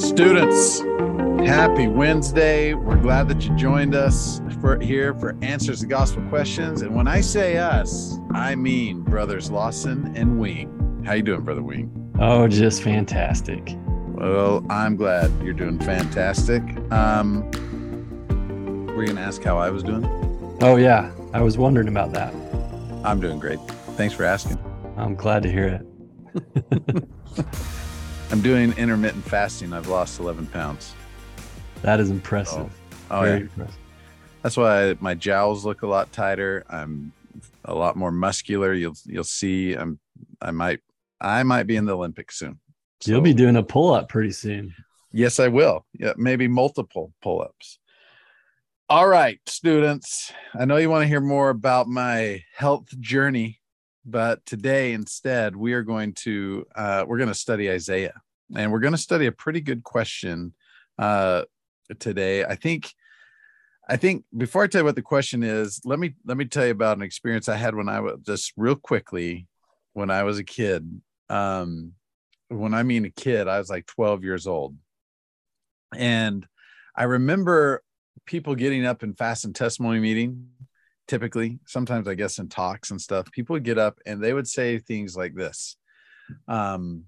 Students, happy Wednesday. We're glad that you joined us for here for Answers to Gospel Questions. And when I say us, I mean brothers Lawson and Wing. How you doing, brother Wing? Oh, just fantastic. Well, I'm glad you're doing fantastic. Um, were you going to ask how I was doing? Oh, yeah. I was wondering about that. I'm doing great. Thanks for asking. I'm glad to hear it. I'm doing intermittent fasting. I've lost 11 pounds. That is impressive. Oh. oh, Very yeah. impressive. That's why my jowls look a lot tighter. I'm a lot more muscular. You'll you'll see. I'm I might I might be in the Olympics soon. You'll be doing a pull up pretty soon. Yes, I will. Yeah, maybe multiple pull-ups. All right, students. I know you want to hear more about my health journey, but today instead we are going to uh, we're going to study Isaiah, and we're going to study a pretty good question uh, today. I think. I think before I tell you what the question is, let me let me tell you about an experience I had when I was just real quickly when I was a kid. Um, when I mean a kid, I was like 12 years old. And I remember people getting up in fast and testimony meeting, typically, sometimes I guess in talks and stuff, people would get up and they would say things like this. Um,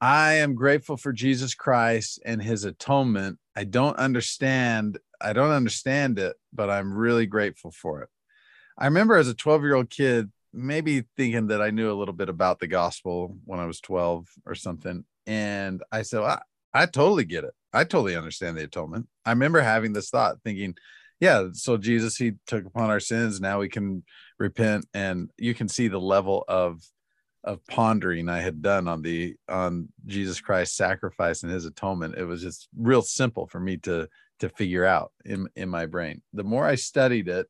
I am grateful for Jesus Christ and his atonement. I don't understand, I don't understand it, but I'm really grateful for it. I remember as a 12 year old kid, maybe thinking that I knew a little bit about the gospel when I was 12 or something. And I said, well, I, I totally get it. I totally understand the atonement. I remember having this thought thinking, yeah, so Jesus, he took upon our sins. Now we can repent. And you can see the level of of pondering I had done on the on Jesus Christ's sacrifice and his atonement. It was just real simple for me to to figure out in in my brain. The more I studied it,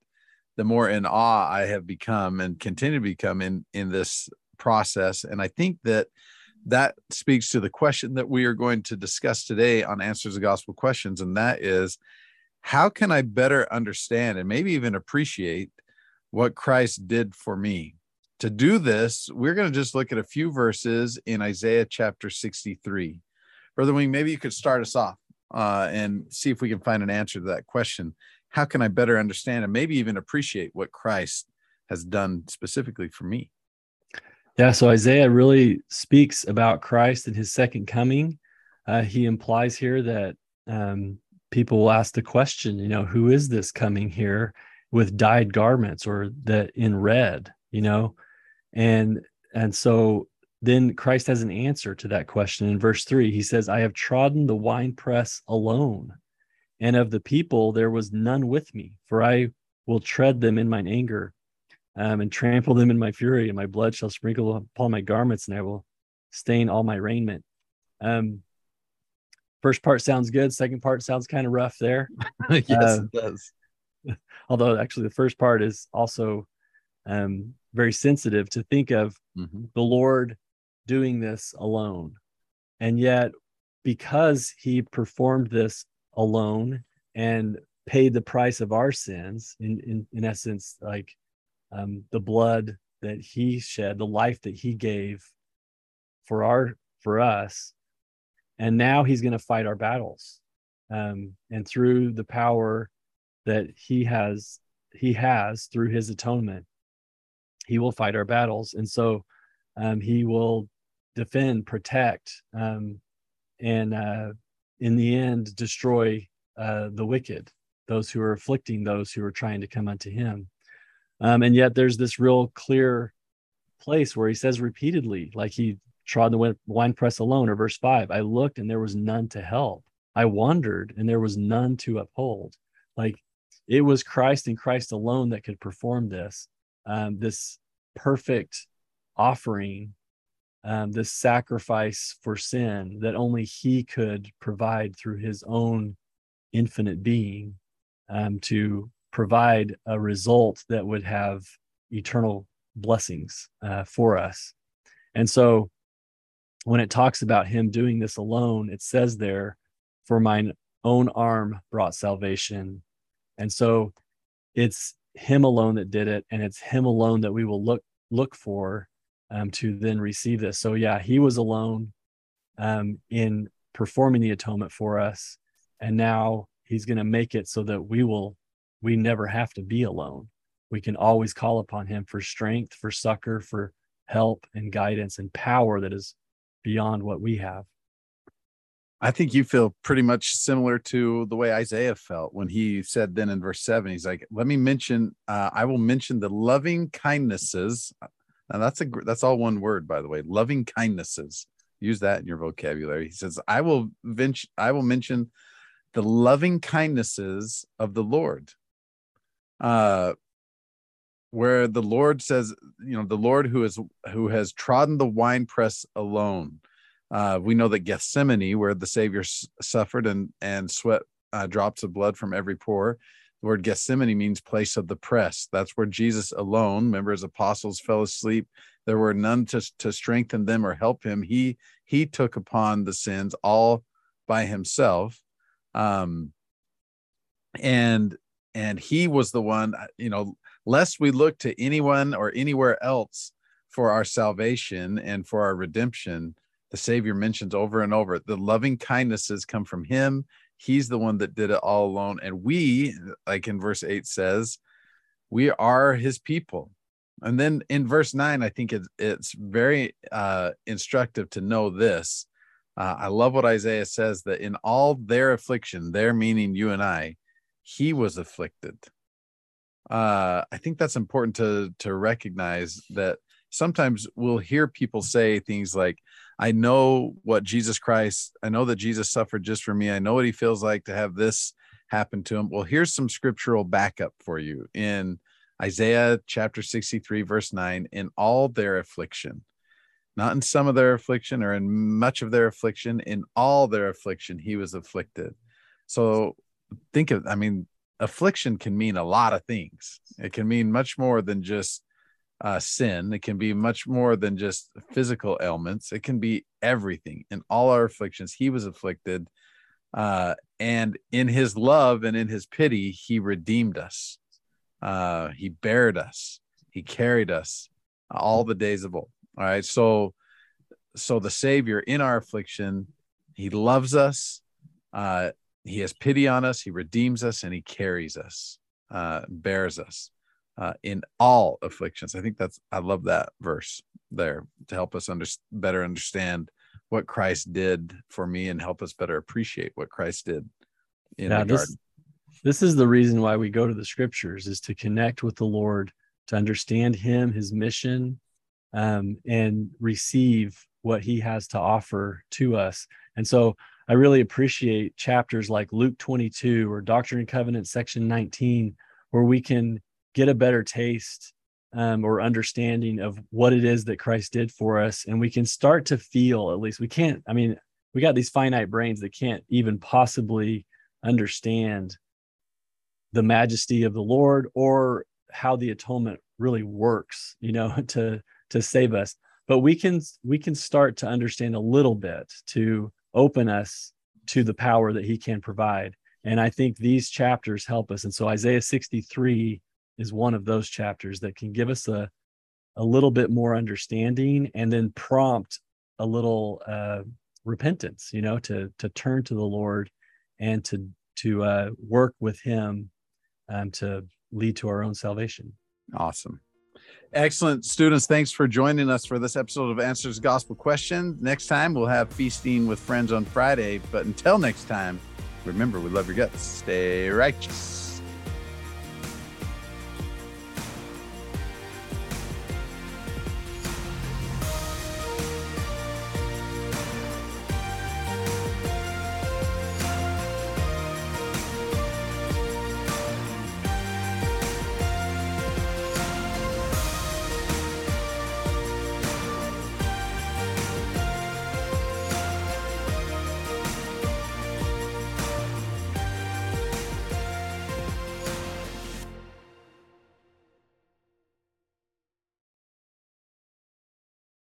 the more in awe I have become and continue to become in in this process. And I think that that speaks to the question that we are going to discuss today on Answers to Gospel Questions, and that is, how can I better understand and maybe even appreciate what Christ did for me? To do this, we're going to just look at a few verses in Isaiah chapter 63. Brother Wing, maybe you could start us off uh, and see if we can find an answer to that question how can I better understand and maybe even appreciate what Christ has done specifically for me? Yeah. So Isaiah really speaks about Christ and his second coming. Uh, he implies here that um, people will ask the question, you know, who is this coming here with dyed garments or that in red, you know? And and so then Christ has an answer to that question in verse three. He says, I have trodden the winepress alone, and of the people there was none with me, for I will tread them in mine anger um, and trample them in my fury, and my blood shall sprinkle upon my garments, and I will stain all my raiment. Um, first part sounds good. Second part sounds kind of rough there. yes, Uh, it does. Although actually the first part is also um, very sensitive to think of Mhm. the Lord doing this alone. And yet, because he performed this alone and paid the price of our sins, in, in, in essence, like um, the blood that he shed, the life that he gave for our for us, and now he's going to fight our battles. Um, and through the power that he has, he has through his atonement, he will fight our battles. And so um, he will defend, protect, um, and uh, in the end, destroy uh, the wicked, those who are afflicting those who are trying to come unto him. Um, and yet, there's this real clear place where he says repeatedly, like he trod the wine- winepress alone, or verse five, I looked and there was none to help. I wandered and there was none to uphold. Like it was Christ and Christ alone that could perform this, um, this perfect offering, um, this sacrifice for sin that only He could provide through His own infinite being um, to provide a result that would have eternal blessings uh, for us. And so when it talks about him doing this alone, it says there, for mine own arm brought salvation. And so it's him alone that did it, and it's him alone that we will look look for um, to then receive this. So yeah, he was alone um, in performing the atonement for us, and now he's going to make it so that we will we never have to be alone. We can always call upon him for strength, for succor, for help and guidance and power that is beyond what we have. I think you feel pretty much similar to the way Isaiah felt when he said then in verse seven, he's like, let me mention, uh, I will mention the loving kindnesses. Now that's a, that's all one word, by the way, loving kindnesses. Use that in your vocabulary. He says, I will venture, I will mention the loving kindnesses of the Lord. Uh, where the Lord says, you know, the Lord who is, who has trodden the winepress alone uh, we know that Gethsemane, where the Savior s- suffered and and sweat uh, drops of blood from every pore. The word Gethsemane means place of the press. That's where Jesus alone, remember his apostles fell asleep. There were none to, to strengthen them or help him. He he took upon the sins all by himself. Um, and and he was the one, uh, you know, lest we look to anyone or anywhere else for our salvation and for our redemption the Savior mentions over and over. The loving kindnesses come from Him. He's the one that did it all alone. And we, like in verse 8 says, we are His people. And then in verse 9, I think it's, it's very uh, instructive to know this. Uh, I love what Isaiah says that in all their affliction, their meaning you and I, he was afflicted. Uh, I think that's important to to recognize that sometimes we'll hear people say things like, I know what Jesus Christ, I know that Jesus suffered just for me. I know what he feels like to have this happen to him. Well, here's some scriptural backup for you in Isaiah chapter 63, verse 9 in all their affliction, not in some of their affliction or in much of their affliction, in all their affliction, he was afflicted. So think of, I mean, affliction can mean a lot of things. It can mean much more than just uh, sin. It can be much more than just physical ailments. It can be everything. In all our afflictions, he was afflicted. Uh, and in his love and in his pity, he redeemed us. Uh, he bared us. He carried us all the days of old. All right. So, so the Savior in our affliction, he loves us. Uh, he has pity on us. He redeems us and he carries us, uh, bears us uh, in all afflictions. I think that's I love that verse there to help us under, better understand what Christ did for me and help us better appreciate what Christ did in yeah, the this, garden. This is the reason why we go to the scriptures is to connect with the Lord, to understand him, his mission, um, and receive what he has to offer to us. And so I really appreciate chapters like Luke 22 or Doctrine and Covenant section 19, where we can get a better taste um, or understanding of what it is that Christ did for us. And we can start to feel, at least, we can't, I mean, we got these finite brains that can't even possibly understand the majesty of the Lord or how the atonement really works, you know, to to save us. But we can we can start to understand a little bit to open us to the power that he can provide. And I think these chapters help us. And so Isaiah 63 is one of those chapters that can give us a a little bit more understanding and then prompt a little uh, repentance you know to to turn to the lord and to to uh, work with him um, to lead to our own salvation awesome excellent. Students thanks for joining us for this episode of answers gospel question next time we'll have feasting with friends on friday but until next time remember we love your guts stay righteous